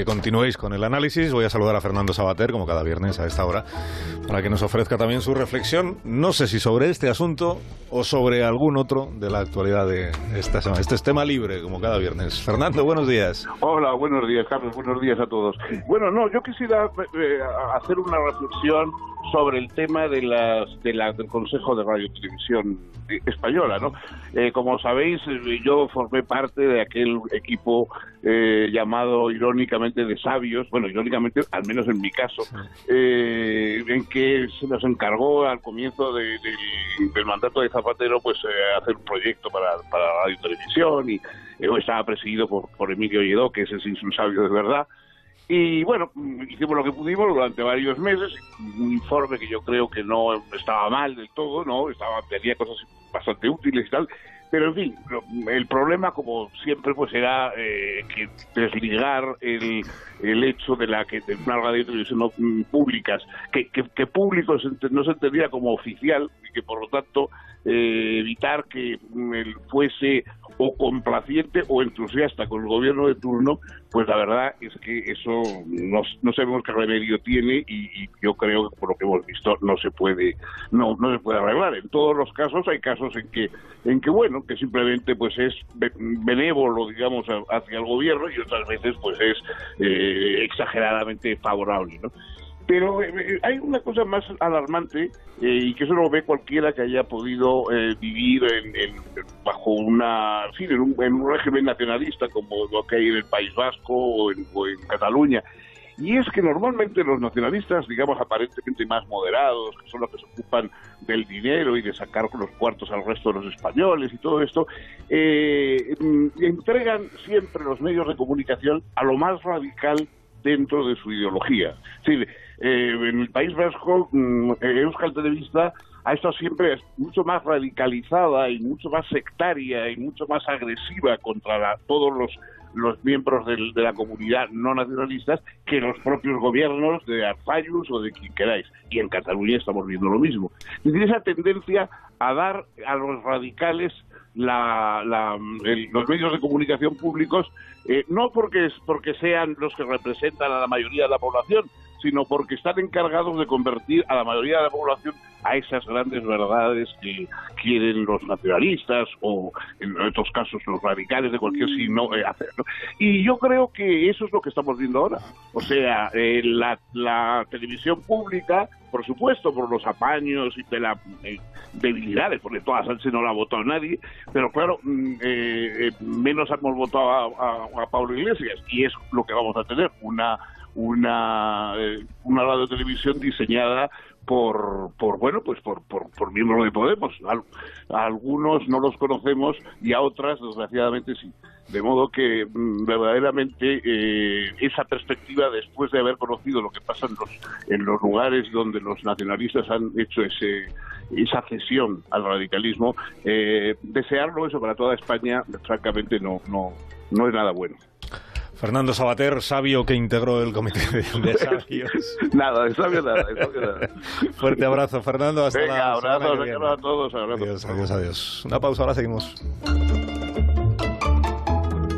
Que continuéis con el análisis. Voy a saludar a Fernando Sabater, como cada viernes a esta hora, para que nos ofrezca también su reflexión, no sé si sobre este asunto o sobre algún otro de la actualidad de esta semana. Este es tema libre, como cada viernes. Fernando, buenos días. Hola, buenos días, Carlos. Buenos días a todos. Bueno, no, yo quisiera eh, hacer una reflexión sobre el tema de las, de la, del Consejo de Radio y Televisión Española, ¿no? Eh, como sabéis, eh, yo formé parte de aquel equipo llamado irónicamente de sabios, bueno, irónicamente, al menos en mi caso, en que se nos encargó al comienzo del mandato de Zapatero, pues hacer un proyecto para, para radio y televisión y estaba presidido por, por Emilio Lledó, que ese es un sabio de verdad, y bueno, hicimos lo que pudimos durante varios meses, un informe que yo creo que no estaba mal del todo, no, estaba tenía cosas bastante útiles y tal, pero en fin, el problema como siempre pues era eh, que desligar el, el hecho de la que de una radio y televisión públicas, que, que, que público no se entendía como oficial y que por lo tanto eh, evitar que mm, fuese o complaciente o entusiasta con el gobierno de turno, pues la verdad es que eso no, no sabemos qué remedio tiene y, yo creo que por lo que hemos visto no se puede no no se puede arreglar. En todos los casos hay casos en que en que bueno que simplemente pues es benévolo digamos hacia el gobierno y otras veces pues es eh, exageradamente favorable, ¿no? Pero eh, eh, hay una cosa más alarmante eh, y que eso lo ve cualquiera que haya podido vivir en, bajo una, en, un, en, régimen nacionalista como lo que hay en el País Vasco o en, Cataluña. Y es que normalmente los nacionalistas, digamos, aparentemente más moderados, que son los que se ocupan del dinero y de sacar los cuartos al resto de los españoles y todo esto, mm, entregan siempre los medios de comunicación a lo más radical dentro de su ideología. Eh, en el País Vasco, mm, eh, Euskal Televista ha estado siempre mucho más radicalizada y mucho más sectaria y mucho más agresiva contra todos los los miembros de la comunidad no nacionalistas que los propios gobiernos de Arfayus o de quien queráis. Y en Cataluña estamos viendo lo mismo. tiene esa tendencia a dar a los radicales la, los medios de comunicación públicos, eh, no porque, porque sean los que representan a la mayoría de la población, sino porque están encargados de convertir a la mayoría de la población a esas grandes verdades que quieren los nacionalistas o en otros casos los radicales de cualquier signo eh, hacer. Y yo creo que eso es lo que estamos viendo ahora. O sea, eh, la, la, televisión pública, por supuesto, por los apaños y de las eh, debilidades, porque toda Sánchez no la ha votado nadie, pero claro, mm, menos hemos votado a, a Pablo Iglesias y es lo que vamos a tener, una una, una radio televisión diseñada por, por bueno, pues por, por, por miembros de Podemos. A, algunos no los conocemos y a otras, desgraciadamente, sí. De modo que mm, verdaderamente eh, esa perspectiva, después de haber conocido lo que pasa en los, en los lugares donde los nacionalistas han hecho ese, esa cesión al radicalismo, eh, desearlo eso para toda España, francamente, no, no, no es nada bueno. Fernando Sabater, sabio que integró el comité de, sabios. nada, de sabio nada, Fuerte abrazo, Fernando. Hasta Venga, la abrazos, a todos. Adiós, adiós, adiós. Una pausa, ahora seguimos.